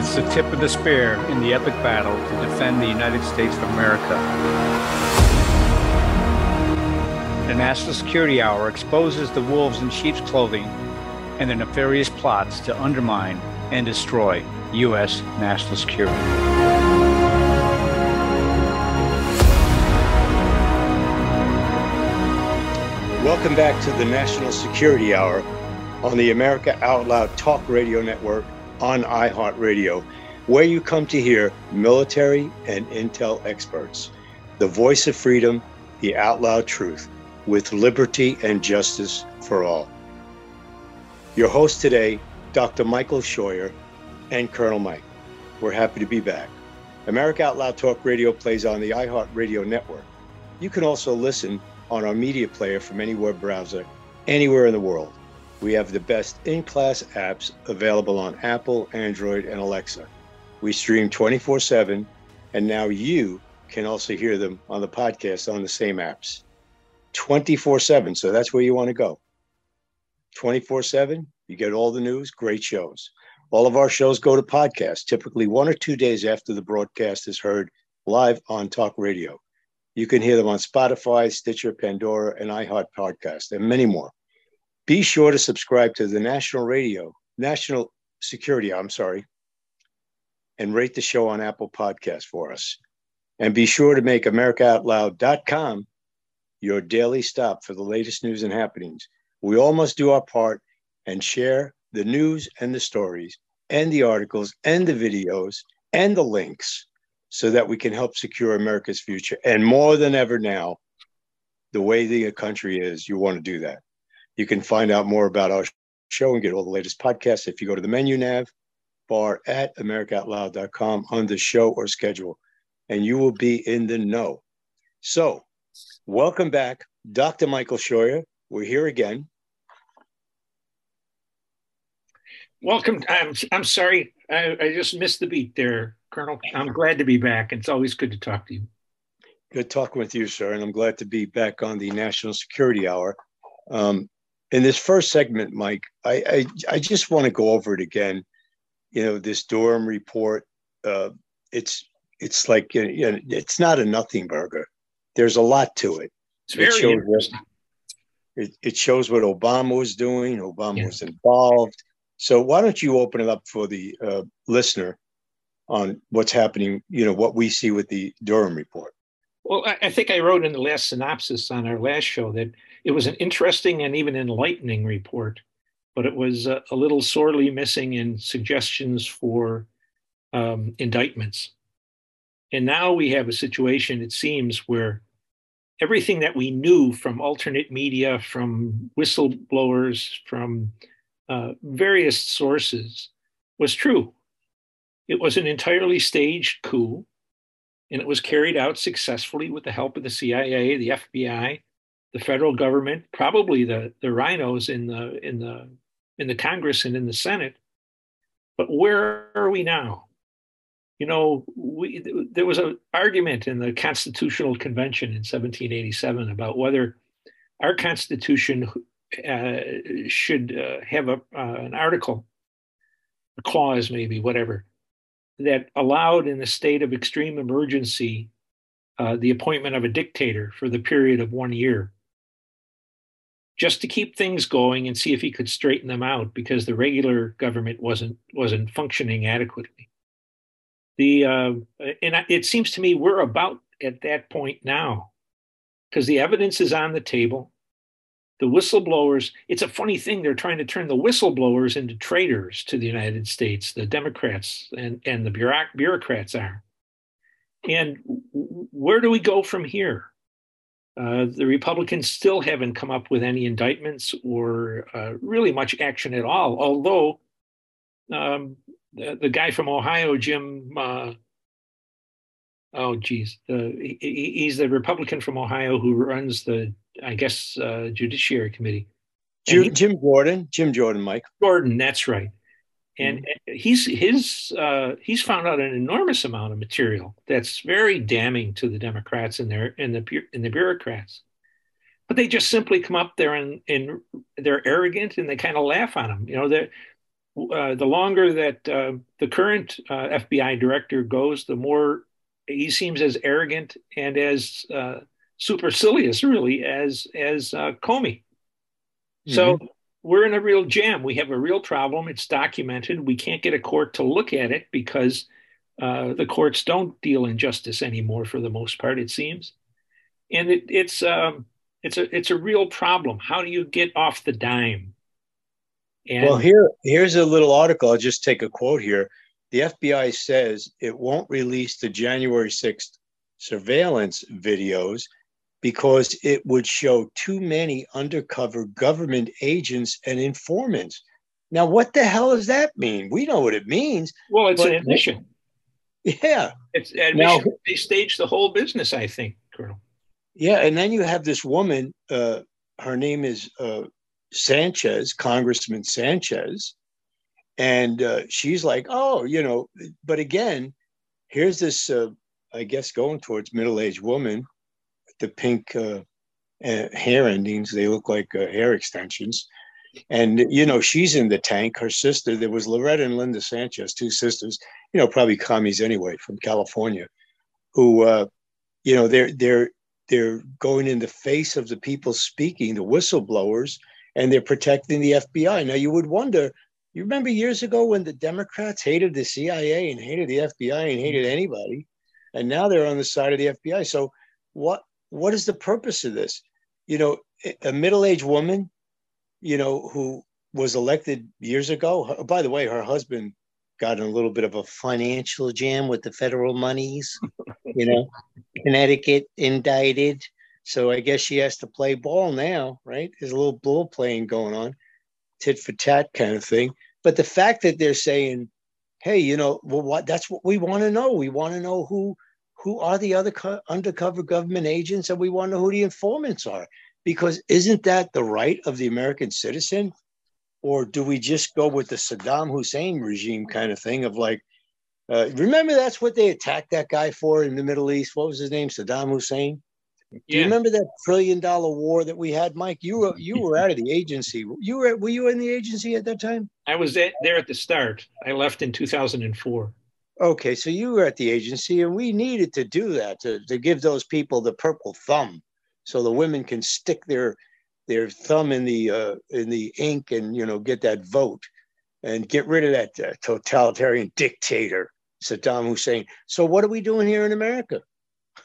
It's the tip of the spear in the epic battle to defend the United States of America. The National Security Hour exposes the wolves in sheep's clothing and their nefarious plots to undermine and destroy U.S. national security. Welcome back to the National Security Hour on the America Out Loud Talk Radio Network on iHeartRadio, where you come to hear military and intel experts, the voice of freedom, the out loud truth, with liberty and justice for all. Your host today, Dr. Michael Scheuer and Colonel Mike. We're happy to be back. America Out Loud Talk Radio plays on the iHeartRadio network. You can also listen on our media player from any web browser anywhere in the world. We have the best in class apps available on Apple, Android, and Alexa. We stream 24 7, and now you can also hear them on the podcast on the same apps 24 7. So that's where you want to go. 24 7, you get all the news, great shows. All of our shows go to podcast, typically one or two days after the broadcast is heard live on talk radio. You can hear them on Spotify, Stitcher, Pandora, and iHeart Podcast, and many more. Be sure to subscribe to the National Radio, National Security, I'm sorry, and rate the show on Apple Podcasts for us. And be sure to make AmericaOutloud.com your daily stop for the latest news and happenings. We all must do our part and share the news and the stories and the articles and the videos and the links so that we can help secure America's future. And more than ever now, the way the country is, you want to do that. You can find out more about our show and get all the latest podcasts if you go to the menu nav bar at americaoutloud.com on the show or schedule, and you will be in the know. So, welcome back, Dr. Michael Scheuer. We're here again. Welcome. I'm, I'm sorry. I, I just missed the beat there, Colonel. I'm glad to be back. It's always good to talk to you. Good talking with you, sir. And I'm glad to be back on the National Security Hour. Um, in this first segment, Mike, I, I, I just want to go over it again. You know, this Durham report. Uh, it's it's like you know, it's not a nothing burger. There's a lot to it. It's very it shows, what, it, it, shows what Obama was doing. Obama yeah. was involved. So why don't you open it up for the uh, listener on what's happening? You know what we see with the Durham report. Well, I think I wrote in the last synopsis on our last show that it was an interesting and even enlightening report, but it was a, a little sorely missing in suggestions for um, indictments. And now we have a situation, it seems, where everything that we knew from alternate media, from whistleblowers, from uh, various sources was true. It was an entirely staged coup, and it was carried out successfully with the help of the CIA, the FBI, the federal government, probably the the RINOs in the in the in the Congress and in the Senate. But where are we now? You know, we, there was an argument in the Constitutional Convention in 1787 about whether our Constitution uh, should uh, have a, uh, an article, a clause, maybe, whatever, that allowed in a state of extreme emergency uh, the appointment of a dictator for the period of one year just to keep things going and see if he could straighten them out because the regular government wasn't wasn't functioning adequately. The uh, and it seems to me we're about at that point now because the evidence is on the table. The whistleblowers, it's a funny thing. They're trying to turn the whistleblowers into traitors to the United States, the Democrats and, and the bureaucrats are. And where do we go from here? Uh, the Republicans still haven't come up with any indictments or uh, really much action at all. Although um, the, the, guy from Ohio, Jim, uh, oh geez, he, he's the Republican from Ohio who runs the, I guess, uh, Judiciary Committee. Jim, he, Jim Jordan, Jim Jordan, Mike Jordan. That's right and mm-hmm. he's his uh, he's found out an enormous amount of material that's very damning to the Democrats and their and the and the bureaucrats. But they just simply come up there and, and they're arrogant and they kind of laugh on them. You know, they uh, the longer that uh, the current uh, FBI director goes, the more he seems as arrogant and as uh, supercilious, really, as as uh, Comey. Mm-hmm. So we're in a real jam. We have a real problem. It's documented. We can't get a court to look at it because uh, the courts don't deal in justice anymore, for the most part, it seems. And it, it's um, it's a it's a real problem. How do you get off the dime? And well, here here's a little article. I'll just take a quote here. The FBI says it won't release the January 6th surveillance videos because it would show too many undercover government agents and informants. Now, what the hell does that mean? We know what it means. Well, it's an admission. Yeah. It's admission. Now, they staged the whole business, I think, Colonel. Yeah. And then you have this woman, uh, her name is uh, Sanchez, Congressman Sanchez. And uh, she's like, oh, you know, but again, here's this, uh, I guess, going towards middle aged woman the pink uh, uh, hair endings. They look like uh, hair extensions. And, you know, she's in the tank. Her sister, there was Loretta and Linda Sanchez, two sisters, you know, probably commies anyway from California, who, uh, you know, they're, they're, they're going in the face of the people speaking, the whistleblowers, and they're protecting the FBI. Now, you would wonder, you remember years ago when the Democrats hated the CIA and hated the FBI and hated anybody, and now they're on the side of the FBI. So, what what is the purpose of this? You know, a middle-aged woman, you know, who was elected years ago. Oh, by the way, her husband got in a little bit of a financial jam with the federal monies. you know, Connecticut indicted. So I guess she has to play ball now, right? There's a little ball playing going on, tit for tat kind of thing. But the fact that they're saying, "Hey, you know, well, what? That's what we want to know. We want to know who who are the other co- undercover government agents and we want to know who the informants are because isn't that the right of the american citizen or do we just go with the saddam hussein regime kind of thing of like uh, remember that's what they attacked that guy for in the middle east what was his name saddam hussein do you remember that trillion dollar war that we had, Mike? You were you were out of the agency. You were were you in the agency at that time? I was at, there at the start. I left in 2004. Okay, so you were at the agency, and we needed to do that to, to give those people the purple thumb, so the women can stick their their thumb in the uh, in the ink and you know get that vote, and get rid of that uh, totalitarian dictator Saddam Hussein. So what are we doing here in America?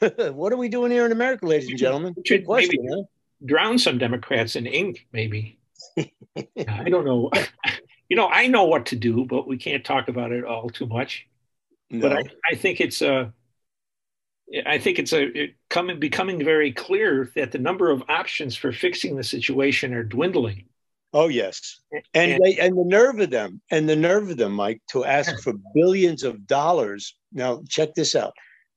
what are we doing here in America, ladies and gentlemen? Question, maybe huh? drown some Democrats in ink, maybe. I don't know. you know, I know what to do, but we can't talk about it all too much. No. But I, I, think it's a, I think it's a it coming becoming very clear that the number of options for fixing the situation are dwindling. Oh yes, and and, they, and the nerve of them, and the nerve of them, Mike, to ask for billions of dollars. Now check this out: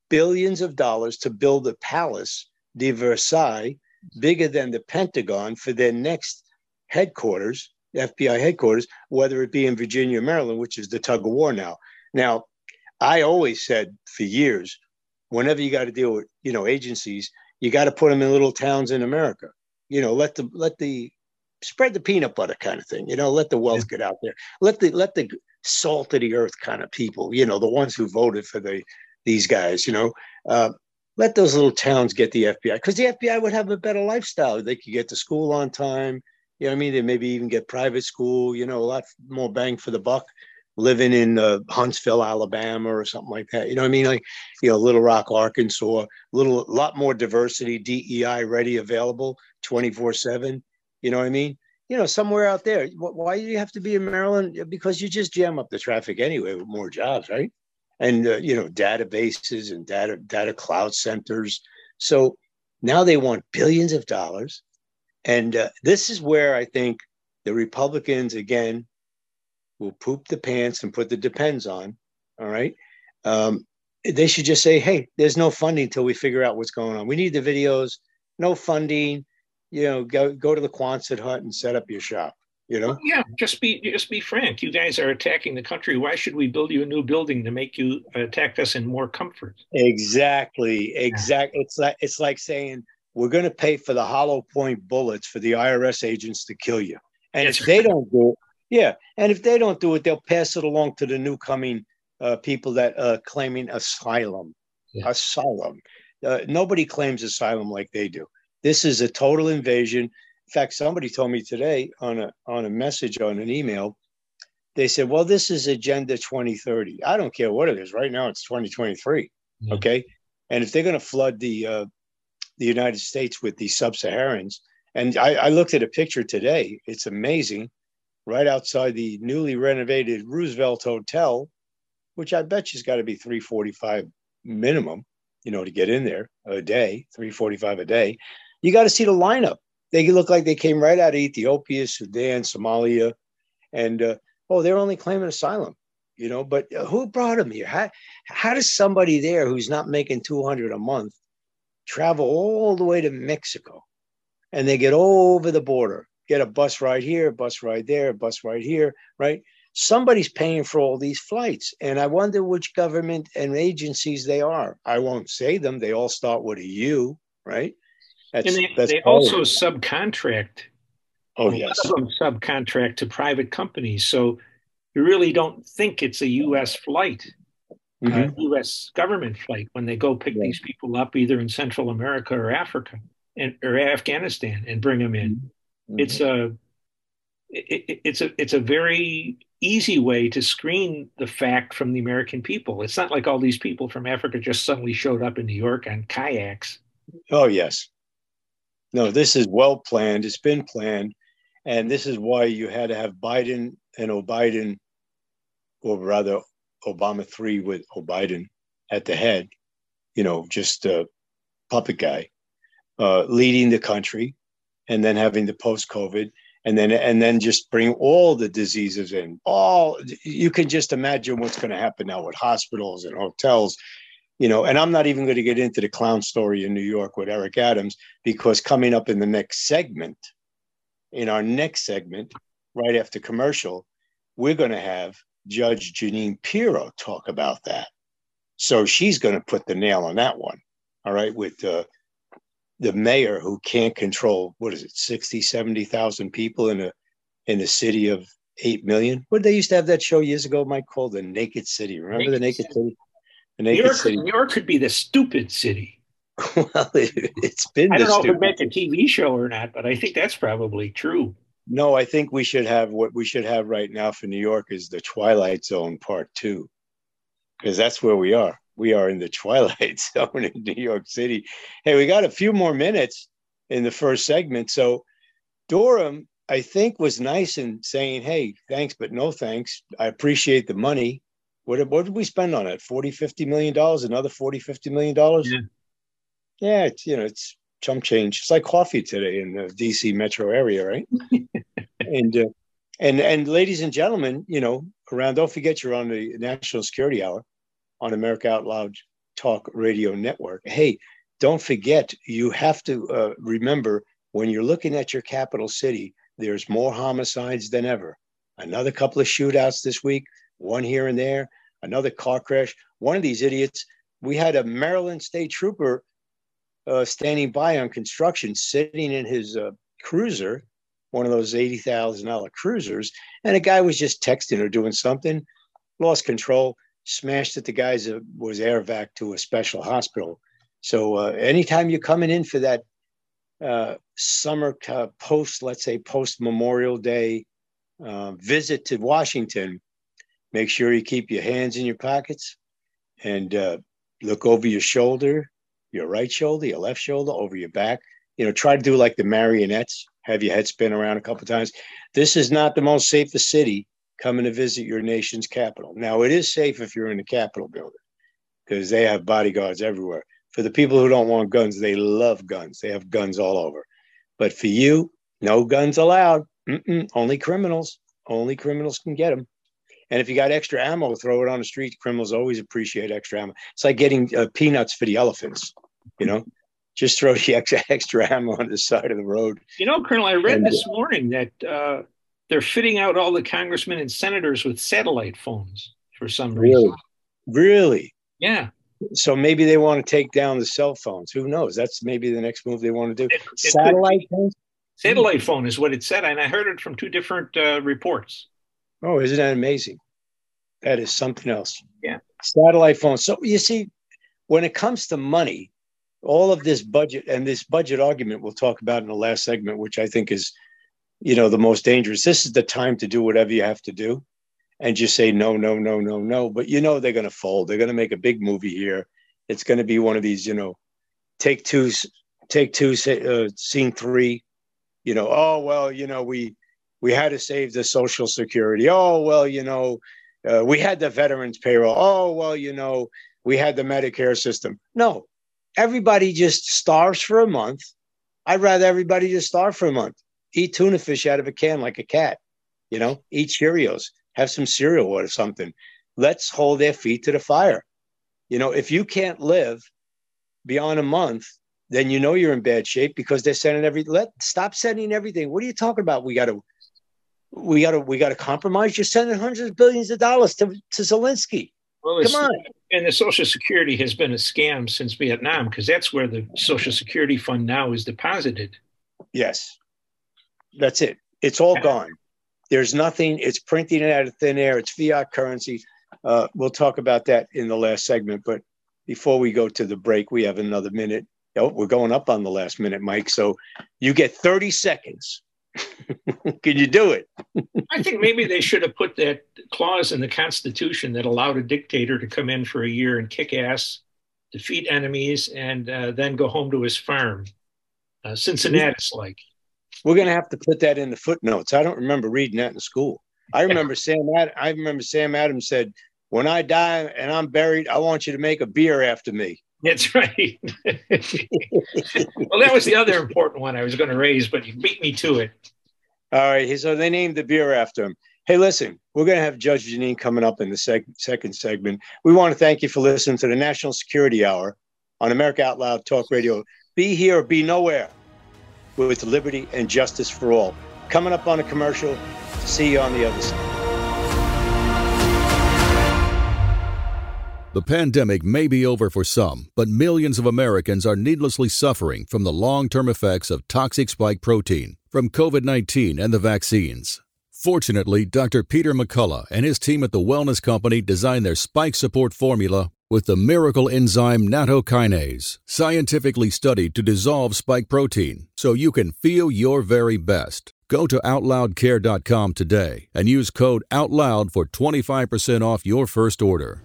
billions of dollars to build a palace, de Versailles, bigger than the Pentagon, for their next headquarters, FBI headquarters, whether it be in Virginia, or Maryland, which is the tug of war now. Now, I always said for years, whenever you got to deal with you know agencies, you got to put them in little towns in America. You know, let the let the spread the peanut butter kind of thing. You know, let the wealth get out there. Let the let the salt of the earth kind of people. You know, the ones who voted for the these guys. You know, uh, let those little towns get the FBI because the FBI would have a better lifestyle. They could get to school on time. You know I mean? They maybe even get private school. You know, a lot more bang for the buck living in uh, Huntsville, Alabama, or something like that. You know what I mean? Like, you know, Little Rock, Arkansas, a little, lot more diversity, DEI ready, available 24 7. You know what I mean? You know, somewhere out there. Why do you have to be in Maryland? Because you just jam up the traffic anyway with more jobs, right? And, uh, you know, databases and data, data cloud centers. So now they want billions of dollars. And uh, this is where I think the Republicans, again, will poop the pants and put the depends on. All right. Um, they should just say, hey, there's no funding until we figure out what's going on. We need the videos, no funding. You know, go go to the Quonset hut and set up your shop. You know? Yeah, just be just be frank. You guys are attacking the country. Why should we build you a new building to make you attack us in more comfort? Exactly. Exactly. It's like it's like saying we're going to pay for the hollow point bullets for the IRS agents to kill you. And if they don't do it, Yeah, and if they don't do it, they'll pass it along to the new coming uh, people that are claiming asylum. Yeah. Asylum. Uh, nobody claims asylum like they do. This is a total invasion. In fact, somebody told me today on a on a message on an email. They said, "Well, this is Agenda 2030." I don't care what it is. Right now, it's 2023. Yeah. Okay, and if they're going to flood the uh, the United States with the sub-Saharans, and I, I looked at a picture today. It's amazing right outside the newly renovated Roosevelt Hotel, which I bet you's got to be 345 minimum, you know, to get in there a day, 345 a day. You got to see the lineup. They look like they came right out of Ethiopia, Sudan, Somalia, and uh, oh, they're only claiming asylum, you know. But uh, who brought them here? How how does somebody there who's not making 200 a month travel all the way to Mexico, and they get over the border? Get a bus ride here, a bus ride there, a bus ride here, right? Somebody's paying for all these flights. And I wonder which government and agencies they are. I won't say them. They all start with a U, right? That's, and they, they also subcontract. Oh, yes. subcontract to private companies. So you really don't think it's a U.S. flight, mm-hmm. U.S. government flight when they go pick yeah. these people up either in Central America or Africa and, or Afghanistan and bring them in. Mm-hmm. It's a it, it's a it's a very easy way to screen the fact from the American people. It's not like all these people from Africa just suddenly showed up in New York on kayaks. Oh yes. No, this is well planned. It's been planned. And this is why you had to have Biden and O'Biden, or rather Obama 3 with O'Biden at the head, you know, just a puppet guy, uh, leading the country and then having the post COVID, and then and then just bring all the diseases in. All you can just imagine what's going to happen now with hospitals and hotels. You know, and I'm not even going to get into the clown story in New York with Eric Adams because coming up in the next segment, in our next segment, right after commercial, we're going to have Judge Jeanine Pirro talk about that. So she's going to put the nail on that one. All right, with uh, the mayor who can't control what is it 60 70,000 people in a in a city of 8 million? What they used to have that show years ago mike called the naked city. Remember naked the naked city, city? The naked new york, city. new york could be the stupid city. Well it, has been i don't know if it make a tv show or not but i think that's probably true. No i think we should have what we should have right now for new york is the twilight zone part two because that's where we are we are in the twilight zone in New York City. Hey, we got a few more minutes in the first segment. So Durham, I think, was nice in saying, hey, thanks, but no thanks. I appreciate the money. What, what did we spend on it? 40, 50 million dollars, another 40, 50 million dollars? Yeah. Yeah, it's you know, it's chump change. It's like coffee today in the DC metro area, right? and uh, and and ladies and gentlemen, you know, around don't forget you're on the National Security Hour on America Out Loud Talk Radio Network. Hey, don't forget, you have to uh, remember when you're looking at your capital city, there's more homicides than ever. Another couple of shootouts this week, one here and there, another car crash. One of these idiots, we had a Maryland state trooper uh, standing by on construction, sitting in his uh, cruiser, one of those $80,000 cruisers, and a guy was just texting or doing something, lost control smashed at the guys that was air vac to a special hospital. So uh, anytime you're coming in for that uh, summer uh, post, let's say post Memorial Day uh, visit to Washington, make sure you keep your hands in your pockets and uh, look over your shoulder, your right shoulder, your left shoulder, over your back. You know, try to do like the marionettes, have your head spin around a couple times. This is not the most safest city coming to visit your nation's capital. Now, it is safe if you're in the Capitol building because they have bodyguards everywhere. For the people who don't want guns, they love guns. They have guns all over. But for you, no guns allowed. Mm-mm, only criminals. Only criminals can get them. And if you got extra ammo, throw it on the street. Criminals always appreciate extra ammo. It's like getting uh, peanuts for the elephants, you know? Just throw the extra, extra ammo on the side of the road. You know, Colonel, I read and, this morning that uh, they're fitting out all the congressmen and senators with satellite phones for some reason. Really? Really? Yeah. So maybe they want to take down the cell phones. Who knows? That's maybe the next move they want to do. It, it satellite phones? Satellite phone is what it said, and I heard it from two different uh, reports. Oh, isn't that amazing? That is something else. Yeah. Satellite phones. So you see, when it comes to money, all of this budget and this budget argument we'll talk about in the last segment, which I think is, you know, the most dangerous. This is the time to do whatever you have to do and just say no, no, no, no, no. But you know they're going to fold. They're going to make a big movie here. It's going to be one of these, you know, take two, take two, uh, scene three. You know, oh well, you know we we had to save the Social Security. Oh well, you know, uh, we had the veterans payroll. Oh well, you know, we had the Medicare system. No, everybody just starves for a month. I'd rather everybody just starve for a month. Eat tuna fish out of a can like a cat. You know, eat Cheerios have some cereal or something. Let's hold their feet to the fire. You know, if you can't live beyond a month, then you know you're in bad shape because they're sending every let stop sending everything. What are you talking about? We got to we got to we got to compromise. You're sending hundreds of billions of dollars to, to Zelensky. Well, Come on. And the Social Security has been a scam since Vietnam because that's where the Social Security fund now is deposited. Yes, that's it. It's all gone. There's nothing, it's printing it out of thin air, it's fiat currency. Uh, we'll talk about that in the last segment. But before we go to the break, we have another minute. Oh, we're going up on the last minute, Mike. So you get 30 seconds. Can you do it? I think maybe they should have put that clause in the Constitution that allowed a dictator to come in for a year and kick ass, defeat enemies, and uh, then go home to his farm. Uh, Cincinnatus like. We're going to have to put that in the footnotes. I don't remember reading that in school. I remember Sam. Ad- I remember Sam Adams said, "When I die and I'm buried, I want you to make a beer after me." That's right. well, that was the other important one I was going to raise, but you beat me to it. All right. So they named the beer after him. Hey, listen, we're going to have Judge Jeanine coming up in the seg- second segment. We want to thank you for listening to the National Security Hour on America Out Loud Talk Radio. Be here or be nowhere with liberty and justice for all. Coming up on a commercial. See you on the other side. The pandemic may be over for some, but millions of Americans are needlessly suffering from the long term effects of toxic spike protein from COVID 19 and the vaccines. Fortunately, Dr. Peter McCullough and his team at the Wellness Company designed their spike support formula with the miracle enzyme nattokinase, scientifically studied to dissolve spike protein so you can feel your very best. Go to OutLoudCare.com today and use code OUTLOUD for 25% off your first order.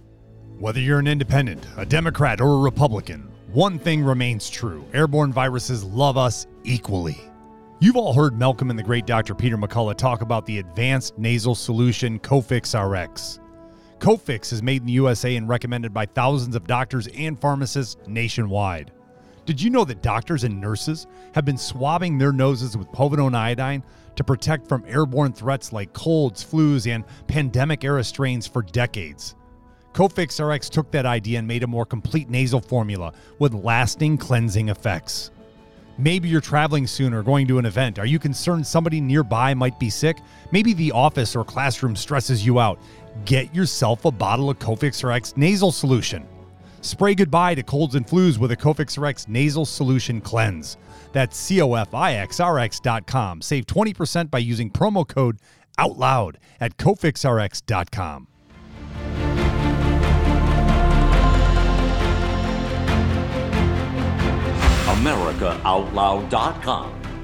Whether you're an independent, a Democrat, or a Republican, one thing remains true airborne viruses love us equally. You've all heard Malcolm and the great Dr. Peter McCullough talk about the advanced nasal solution Cofix RX. Cofix is made in the USA and recommended by thousands of doctors and pharmacists nationwide. Did you know that doctors and nurses have been swabbing their noses with povidone iodine to protect from airborne threats like colds, flus, and pandemic era strains for decades? Cofix RX took that idea and made a more complete nasal formula with lasting cleansing effects. Maybe you're traveling soon or going to an event. Are you concerned somebody nearby might be sick? Maybe the office or classroom stresses you out get yourself a bottle of Cofix RX nasal solution. Spray goodbye to colds and flus with a Cofix RX nasal solution cleanse. That's cofixrx.com. Save 20% by using promo code OUTLOUD at cofixrx.com. AmericaOutloud.com.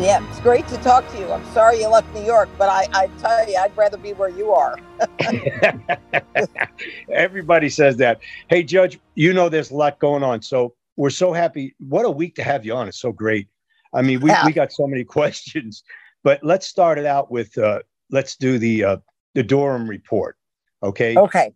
Yeah, it's great to talk to you. I'm sorry you left New York, but I, I tell you, I'd rather be where you are. Everybody says that. Hey, Judge, you know there's a lot going on. So we're so happy. What a week to have you on. It's so great. I mean, we, yeah. we got so many questions, but let's start it out with uh, let's do the uh, the Durham report. Okay. Okay.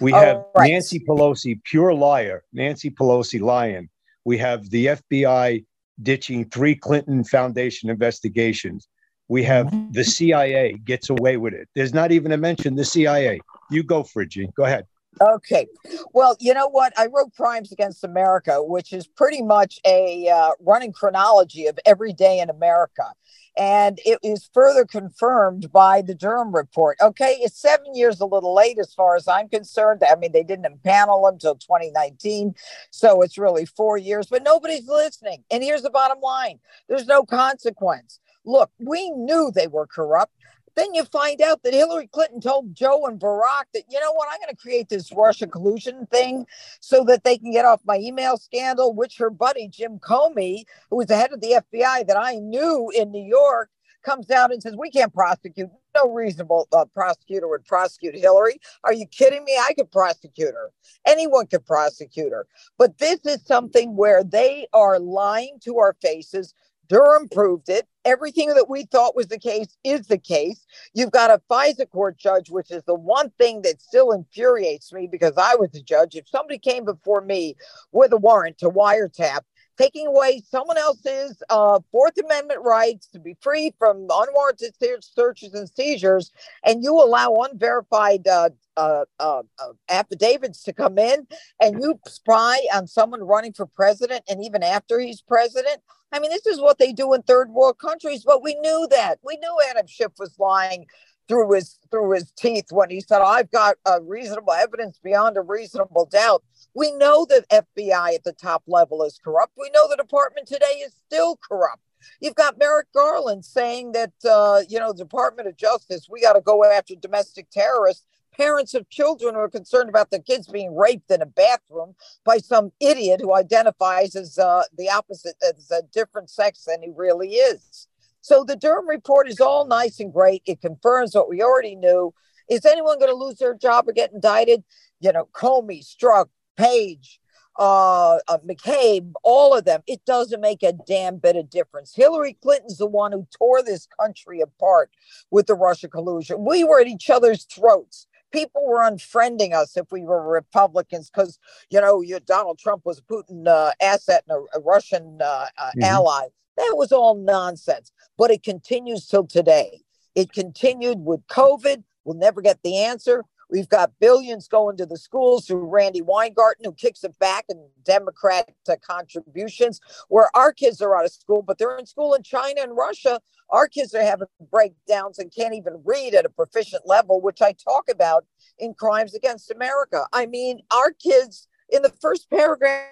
We have right. Nancy Pelosi, pure liar. Nancy Pelosi lying. We have the FBI ditching three Clinton Foundation investigations. We have the CIA gets away with it. There's not even a mention the CIA. You go, Friggy. Go ahead. Okay. Well, you know what? I wrote Crimes Against America, which is pretty much a uh, running chronology of every day in America. And it is further confirmed by the Durham report. Okay, it's seven years a little late as far as I'm concerned. I mean, they didn't impanel them until 2019. So it's really four years, but nobody's listening. And here's the bottom line there's no consequence. Look, we knew they were corrupt. Then you find out that Hillary Clinton told Joe and Barack that, you know what, I'm going to create this Russia collusion thing so that they can get off my email scandal, which her buddy Jim Comey, who was the head of the FBI that I knew in New York, comes down and says, We can't prosecute. No reasonable uh, prosecutor would prosecute Hillary. Are you kidding me? I could prosecute her. Anyone could prosecute her. But this is something where they are lying to our faces Durham proved it. Everything that we thought was the case is the case. You've got a FISA court judge, which is the one thing that still infuriates me because I was a judge. If somebody came before me with a warrant to wiretap, taking away someone else's uh, Fourth Amendment rights to be free from unwarranted searches and seizures, and you allow unverified uh, uh, uh, uh, affidavits to come in, and you spy on someone running for president, and even after he's president. I mean, this is what they do in third world countries, but we knew that. We knew Adam Schiff was lying through his through his teeth when he said, "I've got uh, reasonable evidence beyond a reasonable doubt." We know that FBI at the top level is corrupt. We know the department today is still corrupt. You've got Merrick Garland saying that uh, you know, Department of Justice, we got to go after domestic terrorists parents of children who are concerned about their kids being raped in a bathroom by some idiot who identifies as uh, the opposite, as a different sex than he really is. So the Durham report is all nice and great. It confirms what we already knew. Is anyone going to lose their job or get indicted? You know, Comey, Strzok, Page, uh, uh, McCabe, all of them, it doesn't make a damn bit of difference. Hillary Clinton's the one who tore this country apart with the Russia collusion. We were at each other's throats people were unfriending us if we were Republicans because you know you, Donald Trump was a Putin uh, asset and a, a Russian uh, uh, mm-hmm. ally. That was all nonsense. But it continues till today. It continued with COVID. We'll never get the answer. We've got billions going to the schools through Randi Weingarten, who kicks it back in Democrat contributions, where our kids are out of school, but they're in school in China and Russia. Our kids are having breakdowns and can't even read at a proficient level, which I talk about in Crimes Against America. I mean, our kids, in the first paragraph,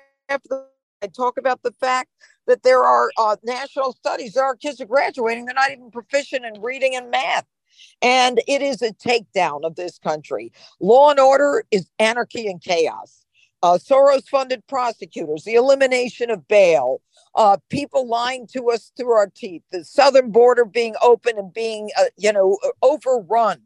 I talk about the fact that there are uh, national studies. Our kids are graduating, they're not even proficient in reading and math. And it is a takedown of this country. Law and order is anarchy and chaos. Uh, Soros funded prosecutors, the elimination of bail, uh, people lying to us through our teeth, the southern border being open and being, uh, you know, overrun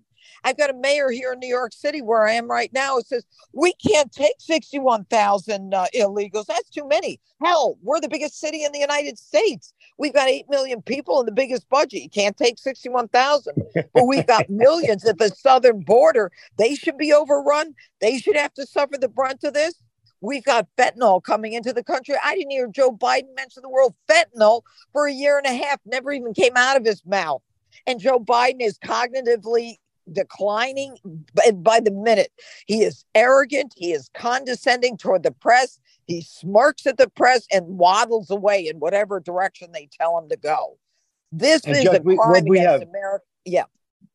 I've got a mayor here in New York City where I am right now who says we can't take 61,000 uh, illegals. That's too many. Hell, we're the biggest city in the United States. We've got 8 million people and the biggest budget. You can't take 61,000. but we've got millions at the southern border. They should be overrun. They should have to suffer the brunt of this. We've got fentanyl coming into the country. I didn't hear Joe Biden mention the word fentanyl for a year and a half, never even came out of his mouth. And Joe Biden is cognitively declining by the minute. He is arrogant. He is condescending toward the press. He smirks at the press and waddles away in whatever direction they tell him to go. This and is Judge, a crime we, against have, America. Yeah.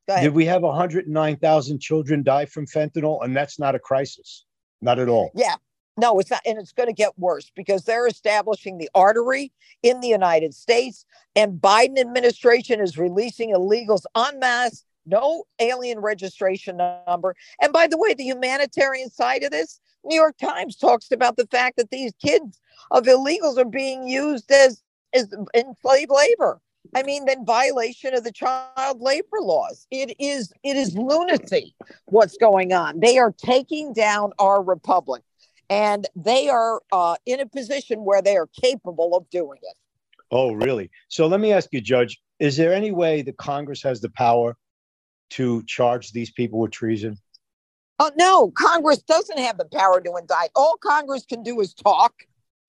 Did we have 109,000 children die from fentanyl? And that's not a crisis. Not at all. Yeah. No, it's not. And it's going to get worse because they're establishing the artery in the United States. And Biden administration is releasing illegals en masse no alien registration number. And by the way, the humanitarian side of this, New York Times talks about the fact that these kids of illegals are being used as, as enslaved labor. I mean, then violation of the child labor laws. It is it is lunacy what's going on. They are taking down our republic, and they are uh, in a position where they are capable of doing it. Oh, really? So let me ask you, Judge: Is there any way the Congress has the power to charge these people with treason? Oh no, Congress doesn't have the power to indict. All Congress can do is talk,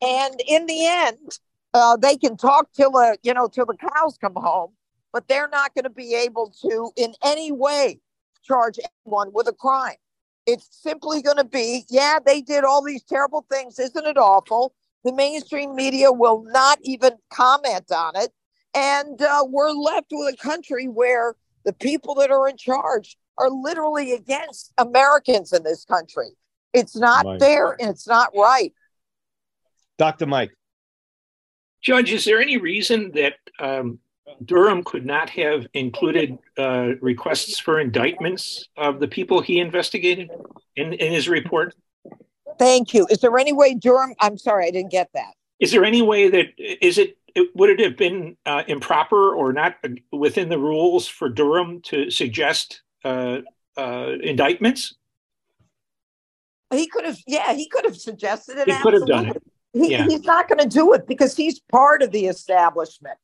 and in the end, uh, they can talk till uh, you know till the cows come home. but they're not going to be able to in any way charge anyone with a crime. It's simply going to be, yeah, they did all these terrible things. Isn't it awful? The mainstream media will not even comment on it. And uh, we're left with a country where the people that are in charge are literally against Americans in this country. It's not Mike. fair and it's not right. Dr. Mike. Judge, is there any reason that um, Durham could not have included uh, requests for indictments of the people he investigated in, in his report? Thank you. Is there any way Durham? I'm sorry, I didn't get that. Is there any way that is it? It would it have been uh, improper or not within the rules for Durham to suggest uh, uh indictments? He could have. Yeah, he could have suggested it. He could have done it. He, yeah. He's not going to do it because he's part of the establishment.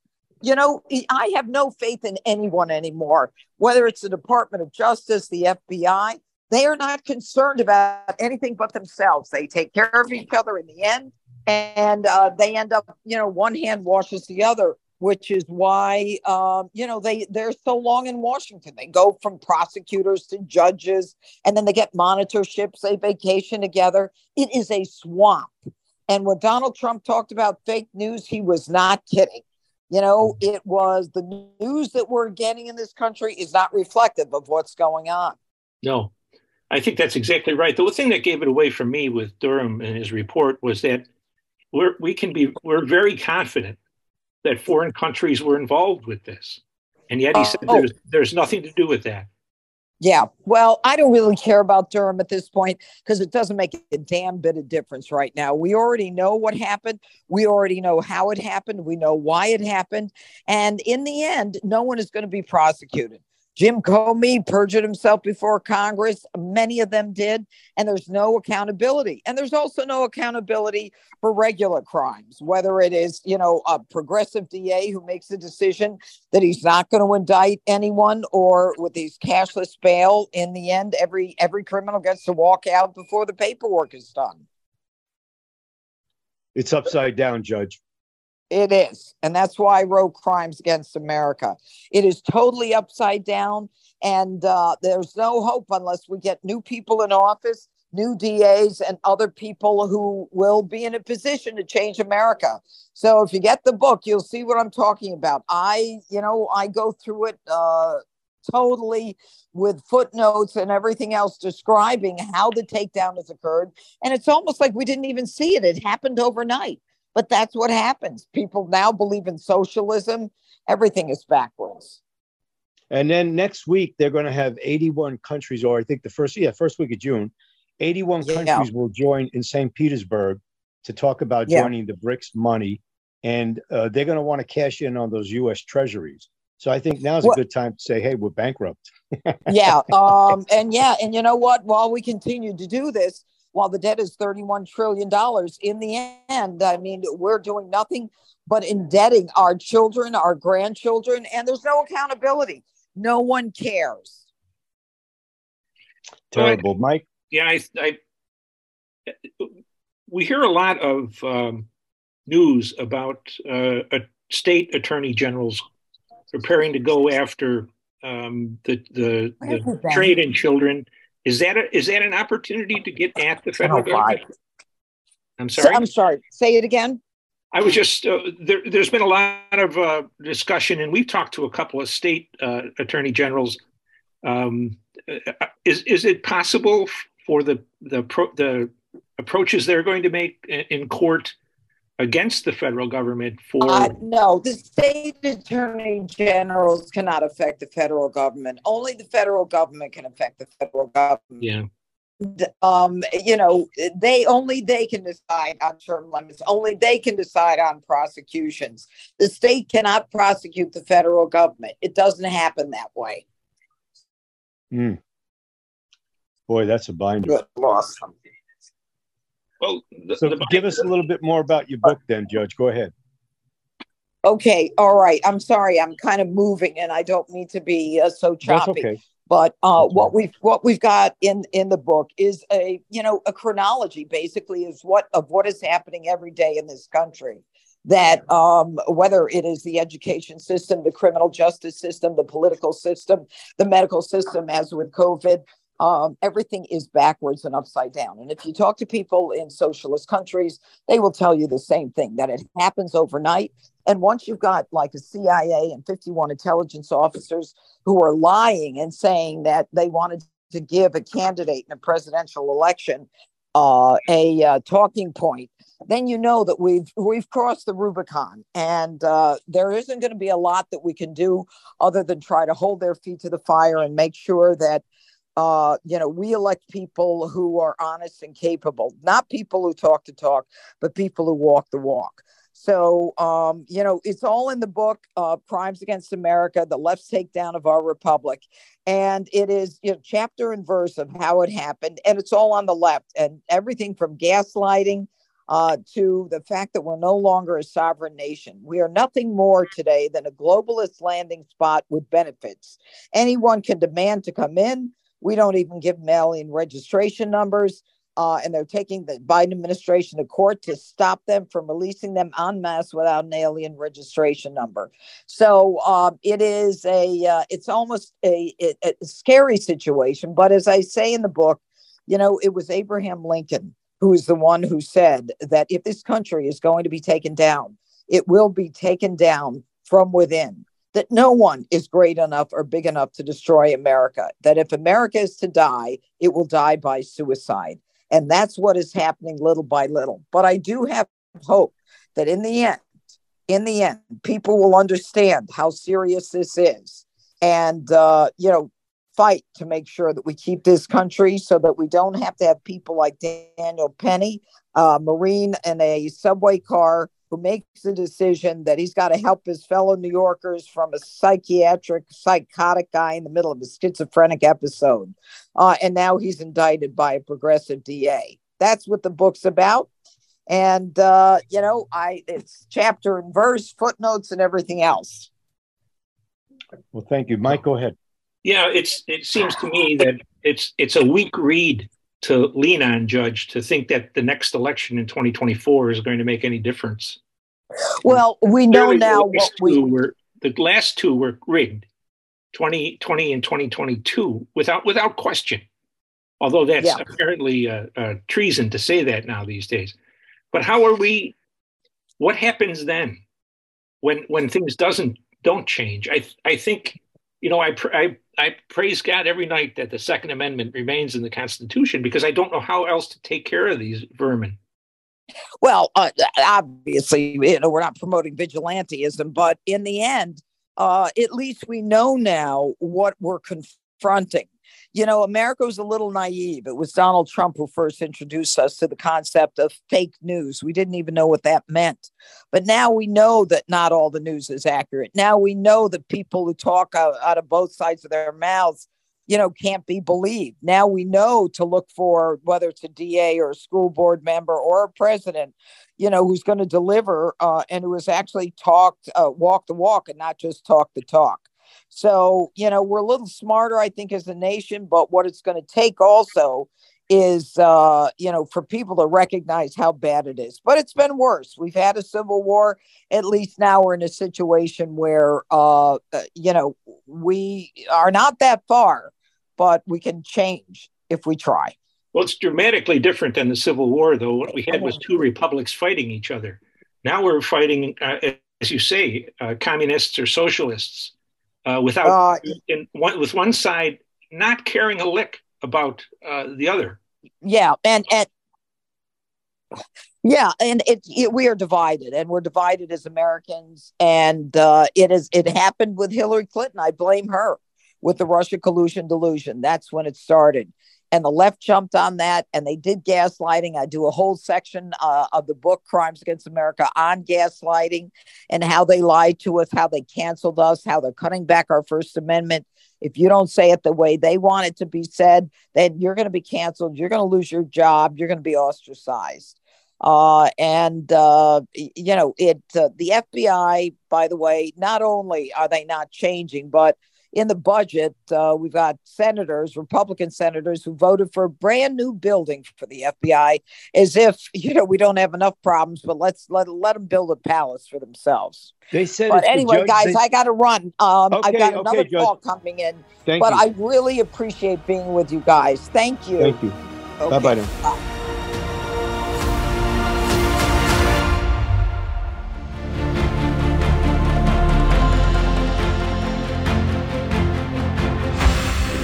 You know, I have no faith in anyone anymore, whether it's the Department of Justice, the FBI. They are not concerned about anything but themselves. They take care of each other in the end, and uh, they end up, you know, one hand washes the other, which is why, um, you know, they they're so long in Washington. They go from prosecutors to judges, and then they get monitorships. They vacation together. It is a swamp. And when Donald Trump talked about fake news, he was not kidding. You know, it was the news that we're getting in this country is not reflective of what's going on. No, I think that's exactly right. The thing that gave it away for me with Durham and his report was that we're, we can be, we're very confident that foreign countries were involved with this. And yet he uh, said oh. there's, there's nothing to do with that. Yeah. Well, I don't really care about Durham at this point because it doesn't make a damn bit of difference right now. We already know what happened. We already know how it happened. We know why it happened. And in the end, no one is going to be prosecuted. Jim Comey perjured himself before Congress. Many of them did. And there's no accountability. And there's also no accountability for regular crimes, whether it is, you know, a progressive DA who makes a decision that he's not going to indict anyone or with these cashless bail. In the end, every every criminal gets to walk out before the paperwork is done. It's upside down, Judge. It is. And that's why I wrote Crimes Against America. It is totally upside down. And uh, there's no hope unless we get new people in office, new DAs, and other people who will be in a position to change America. So if you get the book, you'll see what I'm talking about. I, you know, I go through it uh, totally with footnotes and everything else describing how the takedown has occurred. And it's almost like we didn't even see it, it happened overnight. But that's what happens. People now believe in socialism. Everything is backwards. And then next week they're going to have 81 countries, or I think the first yeah first week of June, 81 yeah. countries will join in St. Petersburg to talk about yeah. joining the BRICS money, and uh, they're going to want to cash in on those U.S. Treasuries. So I think now's a good time to say, "Hey, we're bankrupt." yeah, um, and yeah, and you know what? While we continue to do this, while the debt is $31 trillion. In the end, I mean, we're doing nothing but indebting our children, our grandchildren, and there's no accountability. No one cares. Terrible, Mike. Yeah, I, I we hear a lot of um, news about uh, state attorney generals preparing to go after um, the the, the trade in children is that a, is that an opportunity to get at the federal government? I'm sorry. So, I'm sorry. Say it again. I was just uh, there. There's been a lot of uh, discussion, and we've talked to a couple of state uh, attorney generals. Um, uh, is is it possible for the the pro, the approaches they're going to make in court against the federal government for uh, no the state attorney generals cannot affect the federal government. Only the federal government can affect the federal government. Yeah. Um you know they only they can decide on term limits. Only they can decide on prosecutions. The state cannot prosecute the federal government. It doesn't happen that way. Mm. boy that's a binder. Awesome well, the, so the give us a little bit more about your book, then, Judge. Go ahead. Okay, all right. I'm sorry, I'm kind of moving, and I don't mean to be uh, so choppy. That's okay. But uh, what we've what we've got in in the book is a you know a chronology, basically, is what of what is happening every day in this country. that um, whether it is the education system, the criminal justice system, the political system, the medical system, as with COVID, um, everything is backwards and upside down. And if you talk to people in socialist countries, they will tell you the same thing that it happens overnight. And once you've got like a CIA and 51 intelligence officers who are lying and saying that they wanted to give a candidate in a presidential election uh, a uh, talking point, then you know that we've we've crossed the Rubicon, and uh, there isn't going to be a lot that we can do other than try to hold their feet to the fire and make sure that uh, you know we elect people who are honest and capable, not people who talk to talk, but people who walk the walk. So, um, you know, it's all in the book, uh, Crimes Against America, The Left's Takedown of Our Republic. And it is, you know, chapter and verse of how it happened. And it's all on the left and everything from gaslighting uh, to the fact that we're no longer a sovereign nation. We are nothing more today than a globalist landing spot with benefits. Anyone can demand to come in. We don't even give mail in registration numbers. Uh, and they're taking the Biden administration to court to stop them from releasing them en masse without an alien registration number. So um, it is a, uh, it's almost a, a, a scary situation. But as I say in the book, you know, it was Abraham Lincoln who is the one who said that if this country is going to be taken down, it will be taken down from within. That no one is great enough or big enough to destroy America. That if America is to die, it will die by suicide. And that's what is happening little by little. But I do have hope that in the end, in the end, people will understand how serious this is. And, uh, you know, fight to make sure that we keep this country so that we don't have to have people like Daniel Penny, a Marine in a subway car who makes a decision that he's got to help his fellow New Yorkers from a psychiatric, psychotic guy in the middle of a schizophrenic episode. Uh, and now he's indicted by a progressive DA. That's what the book's about. And, uh, you know, I it's chapter and verse, footnotes, and everything else. Well, thank you. Mike, go ahead. Yeah, it's it seems to me that it's it's a weak read to lean on, Judge, to think that the next election in 2024 is going to make any difference. Well, we know now what we were. The last two were rigged, 2020 and 2022, without without question. Although that's yeah. apparently uh, uh, treason to say that now these days. But how are we? What happens then when when things doesn't don't change? I I think you know I I I praise God every night that the Second Amendment remains in the Constitution because I don't know how else to take care of these vermin. Well, uh, obviously, you know, we're not promoting vigilanteism, but in the end, uh, at least we know now what we're confronting you know, America was a little naive. It was Donald Trump who first introduced us to the concept of fake news. We didn't even know what that meant. But now we know that not all the news is accurate. Now we know that people who talk out, out of both sides of their mouths, you know, can't be believed. Now we know to look for whether it's a DA or a school board member or a president, you know, who's going to deliver uh, and who has actually talked, uh, walk the walk and not just talk the talk. So, you know, we're a little smarter, I think, as a nation, but what it's going to take also is, uh, you know, for people to recognize how bad it is. But it's been worse. We've had a civil war. At least now we're in a situation where, uh, uh you know, we are not that far, but we can change if we try. Well, it's dramatically different than the Civil War, though. What we had was two republics fighting each other. Now we're fighting, uh, as you say, uh, communists or socialists uh, without in one, with one side not caring a lick about uh, the other. Yeah, and and yeah, and it, it, we are divided, and we're divided as Americans, and uh, it is it happened with Hillary Clinton. I blame her with the Russia collusion delusion. That's when it started and the left jumped on that and they did gaslighting. I do a whole section uh, of the book Crimes Against America on gaslighting and how they lied to us, how they canceled us, how they're cutting back our First Amendment. If you don't say it the way they want it to be said, then you're going to be canceled. You're going to lose your job. You're going to be ostracized. Uh, and uh, you know it. Uh, the FBI, by the way, not only are they not changing, but in the budget, uh, we've got senators, Republican senators, who voted for a brand new building for the FBI, as if you know we don't have enough problems. But let's let let them build a palace for themselves. They said. But anyway, judge, guys, they... I got to run. Um, okay, I've got another okay, call coming in. Thank but you. I really appreciate being with you guys. Thank you. Thank you. Okay. Bye bye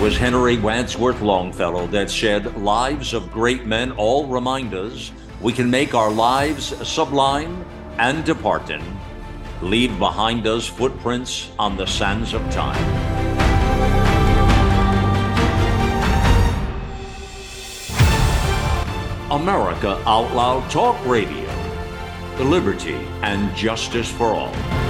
was Henry Wadsworth Longfellow that said, Lives of great men all remind us we can make our lives sublime and departing, leave behind us footprints on the sands of time. America Out Loud Talk Radio, the liberty and justice for all.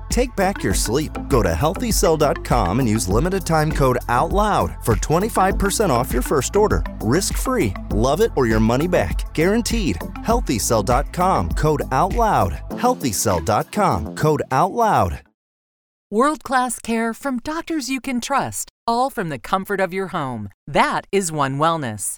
Take back your sleep. Go to healthycell.com and use limited time code OUTLOUD for 25% off your first order. Risk free. Love it or your money back. Guaranteed. Healthycell.com code OUTLOUD. Healthycell.com code OUTLOUD. World class care from doctors you can trust, all from the comfort of your home. That is One Wellness.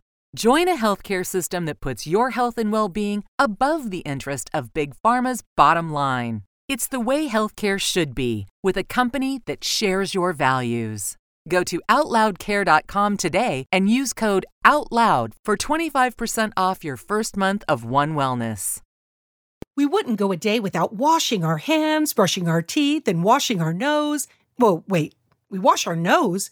Join a healthcare system that puts your health and well being above the interest of Big Pharma's bottom line. It's the way healthcare should be, with a company that shares your values. Go to OutLoudCare.com today and use code OUTLOUD for 25% off your first month of One Wellness. We wouldn't go a day without washing our hands, brushing our teeth, and washing our nose. Well, wait, we wash our nose?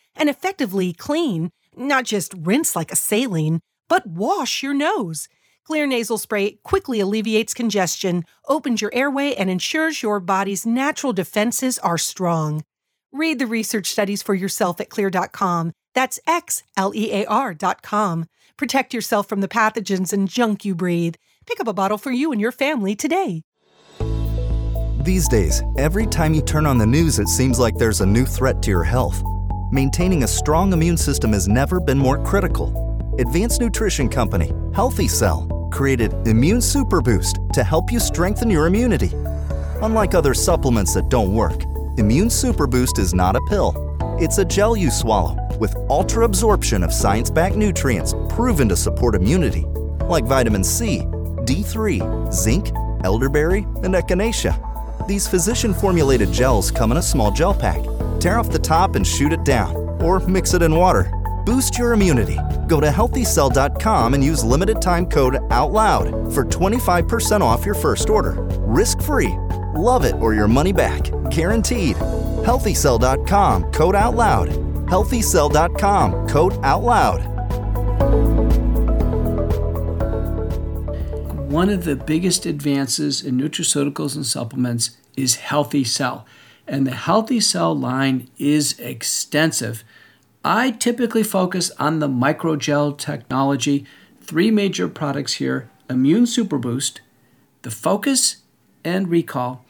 and effectively clean, not just rinse like a saline, but wash your nose. Xlear nasal spray quickly alleviates congestion, opens your airway, and ensures your body's natural defenses are strong. Read the research studies for yourself at xlear.com. That's X L E A R.com. Protect yourself from the pathogens and junk you breathe. Pick up a bottle for you and your family today. These days, every time you turn on the news, it seems like there's a new threat to your health maintaining a strong immune system has never been more critical. Advanced Nutrition Company, Healthy Cell, created Immune Super Boost to help you strengthen your immunity. Unlike other supplements that don't work, Immune Super Boost is not a pill. It's a gel you swallow with ultra absorption of science backed nutrients proven to support immunity, like vitamin C, D3, zinc, elderberry, and echinacea. These physician formulated gels come in a small gel pack Tear off the top and shoot it down, or mix it in water. Boost your immunity. Go to healthycell.com and use limited time code OUTLOUD for 25% off your first order. Risk free. Love it or your money back. Guaranteed. Healthycell.com code OUTLOUD. Healthycell.com code OUTLOUD. One of the biggest advances in nutraceuticals and supplements is Healthy Cell. And the Healthy Cell line is extensive. I typically focus on the microgel technology. Three major products here Immune Super Boost, the Focus and Recall,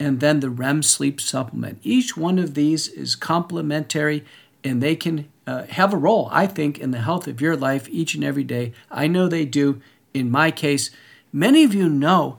and then the REM sleep supplement. Each one of these is complementary and they can uh, have a role, I think, in the health of your life each and every day. I know they do in my case. Many of you know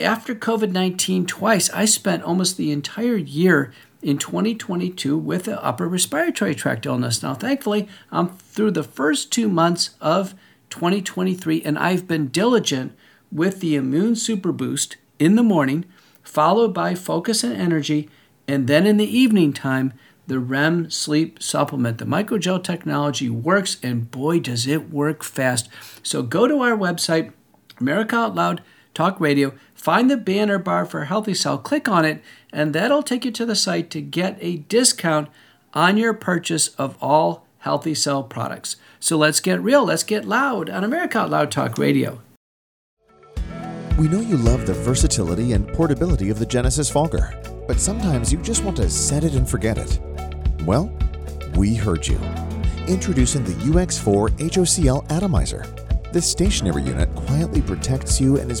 after COVID 19 twice, I spent almost the entire year in 2022 with an upper respiratory tract illness. Now, thankfully, I'm through the first two months of 2023, and I've been diligent with the Immune Super Boost in the morning, followed by Focus and Energy, and then in the evening time, the REM sleep supplement. The microgel technology works, and boy, does it work fast. So go to our website, America Out Loud Talk Radio, find the banner bar for Healthy Cell, click on it, and that'll take you to the site to get a discount on your purchase of all Healthy Cell products. So let's get real, let's get loud on America Out Loud Talk Radio. We know you love the versatility and portability of the Genesis Fogger, but sometimes you just want to set it and forget it. Well, we heard you. Introducing the UX4 HOCL Atomizer. This stationary unit quietly protects you and is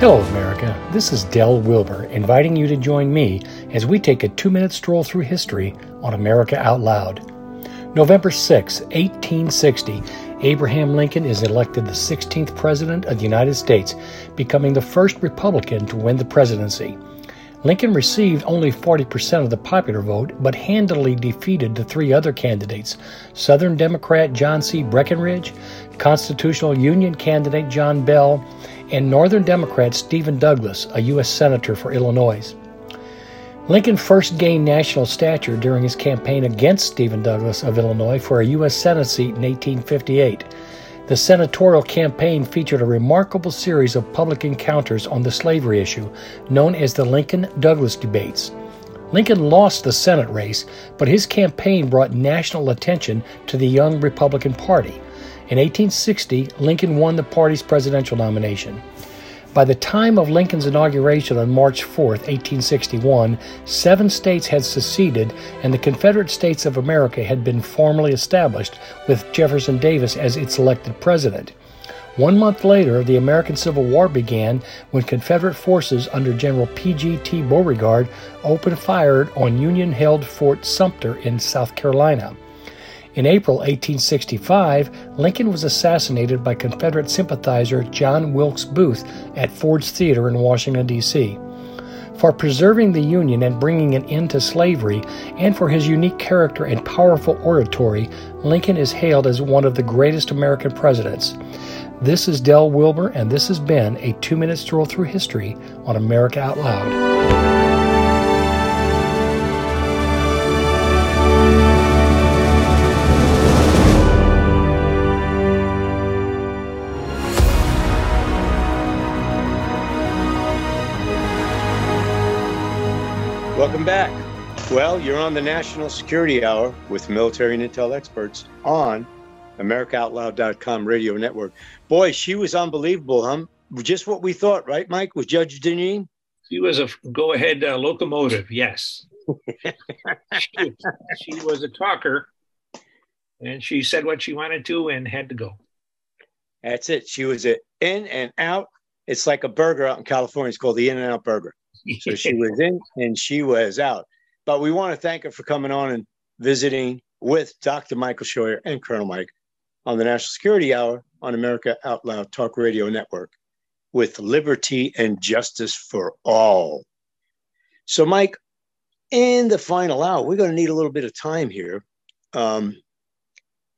Hello, America. This is Dell Wilbur inviting you to join me as we take a two minute stroll through history on America Out Loud. November 6, 1860, Abraham Lincoln is elected the 16th President of the United States, becoming the first Republican to win the presidency. Lincoln received only 40% of the popular vote, but handily defeated the three other candidates Southern Democrat John C. Breckinridge, Constitutional Union candidate John Bell, and Northern Democrat Stephen Douglas, a U.S. Senator for Illinois. Lincoln first gained national stature during his campaign against Stephen Douglas of Illinois for a U.S. Senate seat in 1858. The senatorial campaign featured a remarkable series of public encounters on the slavery issue, known as the Lincoln Douglas debates. Lincoln lost the Senate race, but his campaign brought national attention to the young Republican Party. In 1860, Lincoln won the party's presidential nomination. By the time of Lincoln's inauguration on March 4, 1861, seven states had seceded and the Confederate States of America had been formally established, with Jefferson Davis as its elected president. One month later, the American Civil War began when Confederate forces under General P.G.T. Beauregard opened fire on Union held Fort Sumter in South Carolina. In April 1865, Lincoln was assassinated by Confederate sympathizer John Wilkes Booth at Ford's Theater in Washington, D.C. For preserving the Union and bringing an end to slavery, and for his unique character and powerful oratory, Lincoln is hailed as one of the greatest American presidents. This is Dell Wilbur, and this has been a two minute stroll through history on America Out Loud. Back. Well, you're on the National Security Hour with military and intel experts on AmericaOutloud.com radio network. Boy, she was unbelievable, huh? Just what we thought, right, Mike, with Judge Jeanine? She was a go ahead uh, locomotive, yes. she, she was a talker and she said what she wanted to and had to go. That's it. She was a in and out. It's like a burger out in California. It's called the In and Out Burger. So she was in and she was out. But we want to thank her for coming on and visiting with Dr. Michael Scheuer and Colonel Mike on the National Security Hour on America Out Loud Talk Radio Network with liberty and justice for all. So, Mike, in the final hour, we're going to need a little bit of time here. Um,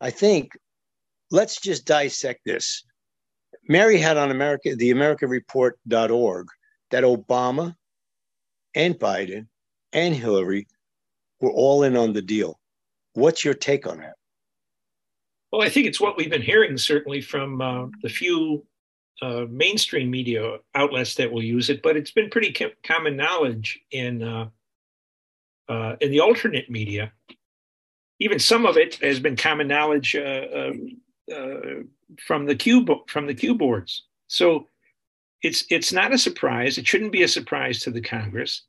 I think let's just dissect this. Mary had on America, the AmericaReport.org, that Obama and Biden and Hillary were all in on the deal. What's your take on that? Well, I think it's what we've been hearing certainly from uh, the few uh, mainstream media outlets that will use it, but it's been pretty com- common knowledge in uh, uh, in the alternate media. Even some of it has been common knowledge uh, uh, from the Q from the Q boards. So it's it's not a surprise. It shouldn't be a surprise to the Congress,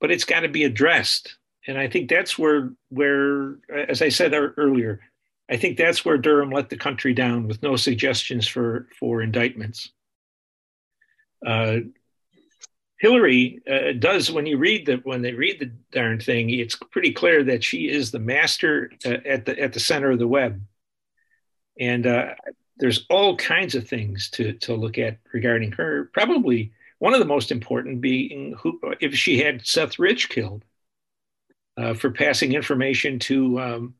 but it's got to be addressed. And I think that's where where, as I said earlier, I think that's where Durham let the country down with no suggestions for for indictments. Uh, Hillary uh, does when you read the when they read the darn thing, it's pretty clear that she is the master uh, at the at the center of the web, and uh, there's all kinds of things to to look at regarding her. Probably one of the most important being who if she had Seth Rich killed uh, for passing information to um,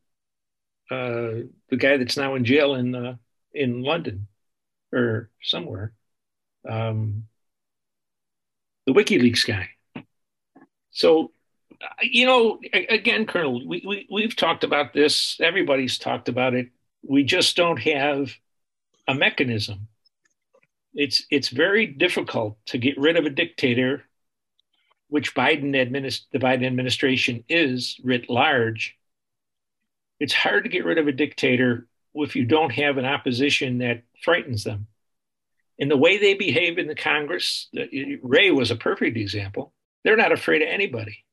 uh, the guy that's now in jail in uh, in London or somewhere, um, the WikiLeaks guy. So, you know, again, Colonel, we, we we've talked about this. Everybody's talked about it. We just don't have a mechanism. It's it's very difficult to get rid of a dictator, which Biden administ- the Biden administration is writ large it's hard to get rid of a dictator if you don't have an opposition that frightens them. And the way they behave in the Congress, Wray was a perfect example. They're not afraid of anybody.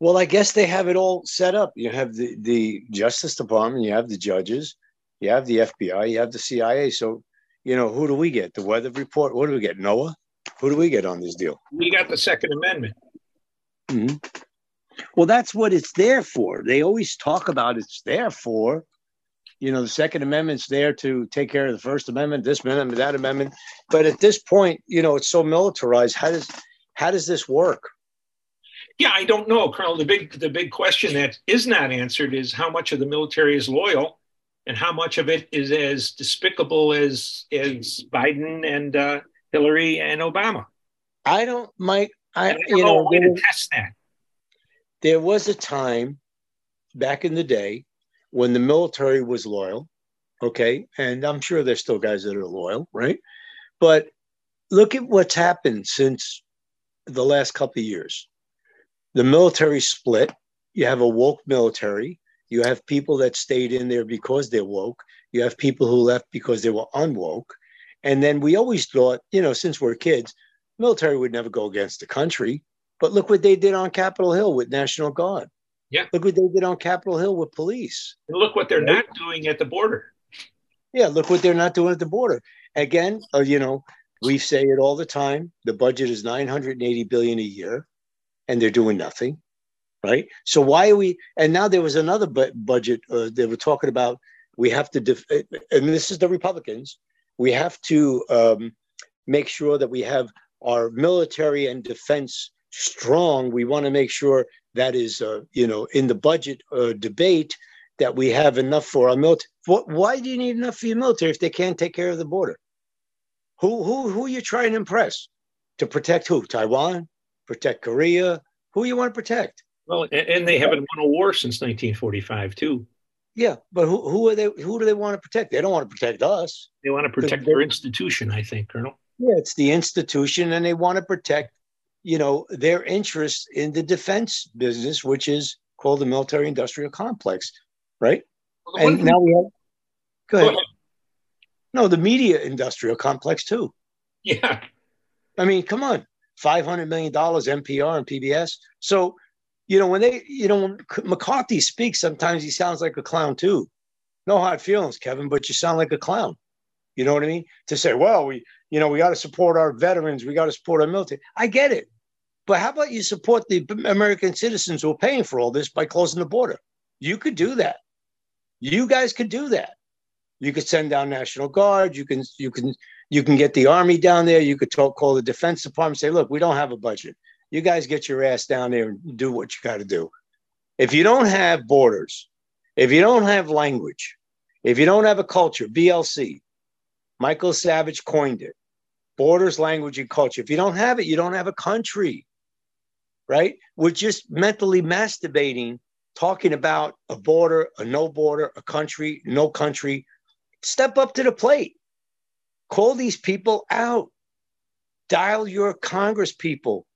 Well, I guess they have it all set up. You have the, the Justice Department, you have the judges, you have the FBI, you have the CIA. So, you know, who do we get? The weather report? What do we get? NOAA? Who do we get on this deal? We got the Second Amendment. Mm-hmm. Well, that's what it's there for. They always talk about it's there for. You know, the Second Amendment's there to take care of the First Amendment, this amendment, that amendment. But at this point, you know, it's so militarized. How does how does this work? Yeah, I don't know, Colonel. The big the big question that is not answered is how much of the military is loyal, and how much of it is as despicable as as Biden and uh, Hillary and Obama. I don't, Mike. I, I you know, way to test that there was a time back in the day when the military was loyal, okay? And I'm sure there's still guys that are loyal, right? But look at what's happened since the last couple of years. The military split. You have a woke military. You have people that stayed in there because they're woke. You have people who left because they were unwoke. And then we always thought, you know, since we're kids, military would never go against the country. But look what they did on Capitol Hill with National Guard. Yeah. Look what they did on Capitol Hill with police. And look what they're right? not doing at the border. Yeah, look what they're not doing at the border. Again, uh, you know, we say it all the time. The budget is 980 billion a year, and they're doing nothing, right? So why are we? And now there was another bu- budget. Uh, they were talking about we have to, def- and this is the Republicans. We have to um, make sure that we have our military and defense strong. We want to make sure that is, uh, you know, in the budget uh, debate that we have enough for our military. Why do you need enough for your military if they can't take care of the border? Who who who are you trying to impress? To protect who? Taiwan? Protect Korea? Who you want to protect? Well, and they haven't won a war since 1945 too. Yeah, but who, who are they? Who do they want to protect? They don't want to protect us. They want to protect their institution, I think, Colonel. Yeah, it's the institution, and they want to protect you know, their interest in the defense business, which is called the military industrial complex, right? Well, and now we have, go ahead. go ahead. No, the media industrial complex too. Yeah. I mean, come on, $500 million NPR and PBS. So, you know, when they, you know, when McCarthy speaks, sometimes he sounds like a clown too. No hard feelings, Kevin, but you sound like a clown. You know what I mean? To say, well, we, you know, we got to support our veterans, we got to support our military. I get it. But how about you support the American citizens who are paying for all this by closing the border? You could do that. You guys could do that. You could send down National Guard. You can you can you can get the army down there. You could talk, call the Defense Department, say, look, we don't have a budget. You guys get your ass down there and do what you got to do. If you don't have borders, if you don't have language, if you don't have a culture, BLC, Michael Savage coined it. Borders, language, and culture. If you don't have it, you don't have a country. right? We're just mentally masturbating, talking about a border, a no border, a country, no country. Step up to the plate. Call these people out. Dial your Congress people.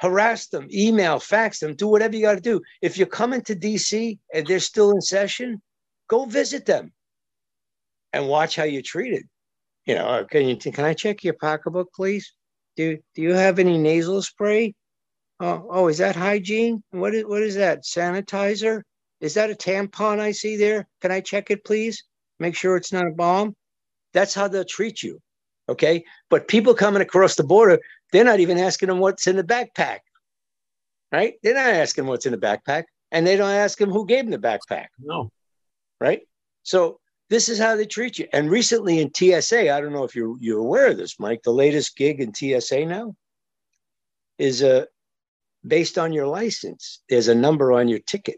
Harass them, email, fax them, do whatever you got to do. If you're coming to DC and they're still in session, go visit them and watch how you're treated. You know, uh, can you can I check your pocketbook, please? Do do you have any nasal spray? Oh, oh, is that hygiene? What is what is that? Sanitizer? Is that a tampon I see there? Can I check it, please? Make sure it's not a bomb. That's how they'll treat you. Okay. But people coming across the border, they're not even asking them what's in the backpack. Right? They're not asking what's in the backpack. And they don't ask them who gave them the backpack. No. Right? So this is how they treat you. And recently in TSA, I don't know if you're you're aware of this, Mike. The latest gig in TSA now is uh, based on your license. There's a number on your ticket.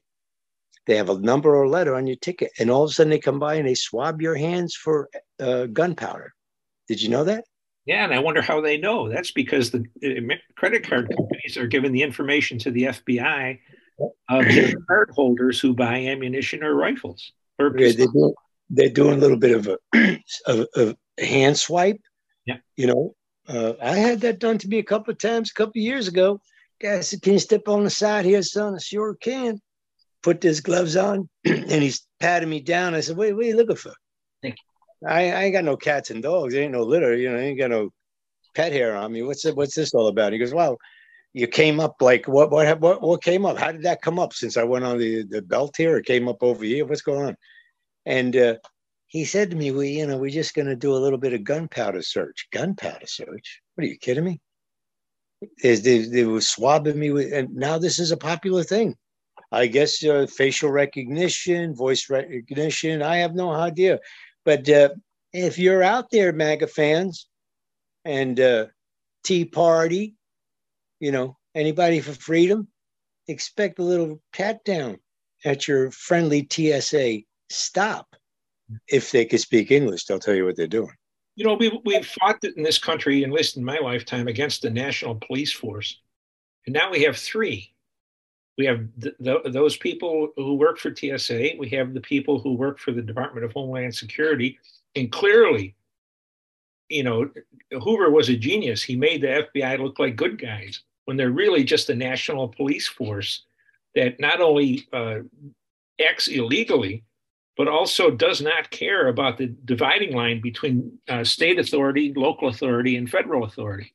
They have a number or letter on your ticket, and all of a sudden they come by and they swab your hands for uh, gunpowder. Did you know that? Yeah, and I wonder how they know. That's because the uh, credit card companies are giving the information to the FBI of card holders who buy ammunition or rifles. Or yeah, they do, they're doing a little bit of a, a, a hand swipe. Yeah. You know, uh, I had that done to me a couple of times a couple of years ago. Guy said, Can you step on the side here, son? I sure can. Put his gloves on and he's patting me down. I said, Wait, what are you looking for? I, I ain't got no cats and dogs. There ain't no litter. You know, I ain't got no pet hair on me. What's it, what's this all about? He goes, Well, you came up like what what what what came up? How did that come up since I went on the, the belt here? It came up over here. What's going on? And uh, he said to me, "We, you know, we're just going to do a little bit of gunpowder search. Gunpowder search? What are you kidding me?" They, they, they were swabbing me with, and now this is a popular thing. I guess uh, facial recognition, voice recognition. I have no idea, but uh, if you're out there, MAGA fans, and uh, Tea Party, you know, anybody for freedom, expect a little pat down at your friendly TSA stop. If they could speak English, they'll tell you what they're doing. You know, we, we've fought in this country, at least in my lifetime, against the national police force. And now we have three. We have th- th- those people who work for TSA, we have the people who work for the Department of Homeland Security. And clearly, you know, Hoover was a genius. He made the FBI look like good guys when they're really just a national police force that not only uh, acts illegally, but also does not care about the dividing line between uh, state authority, local authority, and federal authority.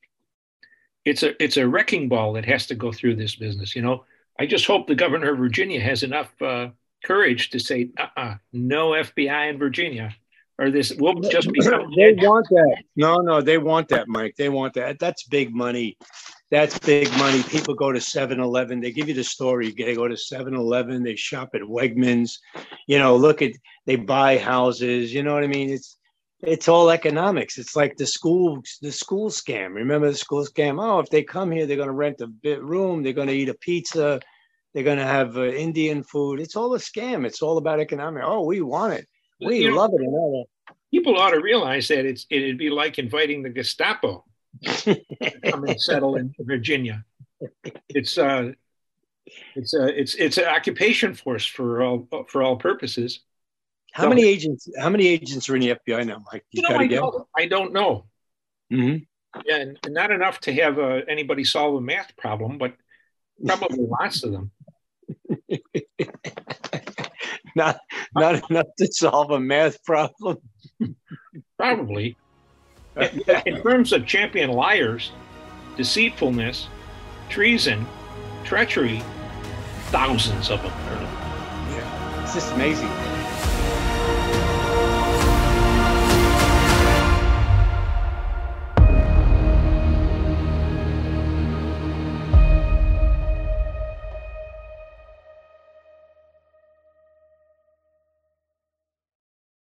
It's a it's a wrecking ball that has to go through this business. You know, I just hope the governor of Virginia has enough uh, courage to say, uh-uh, no FBI in Virginia, or this will just be. they want that. No, no, they want that, Mike. They want that. That's big money that's big money. People go to 7 Eleven. They give you the story. They go to 7 Eleven. They shop at Wegmans. You know, look at, they buy houses. You know what I mean? It's, it's all economics. It's like the school, the school scam. Remember the school scam? Oh, if they come here, they're going to rent a bit room. They're going to eat a pizza. They're going to have uh, Indian food. It's all a scam. It's all about economic. Oh, we want it. We you love know, it. People ought to realize that it's it'd be like inviting the Gestapo to come and settle in Virginia. It's uh, it's a uh, it's it's an occupation force for all for all purposes. How so, many agents? How many agents are in the FBI now, Mike? You, you know, I don't, I don't know. Mm-hmm. Yeah, and not enough to have uh, anybody solve a math problem, but probably lots of them. not not enough to solve a math problem. probably in terms of champion liars, deceitfulness, treason, treachery, thousands of them. Yeah, it's just amazing.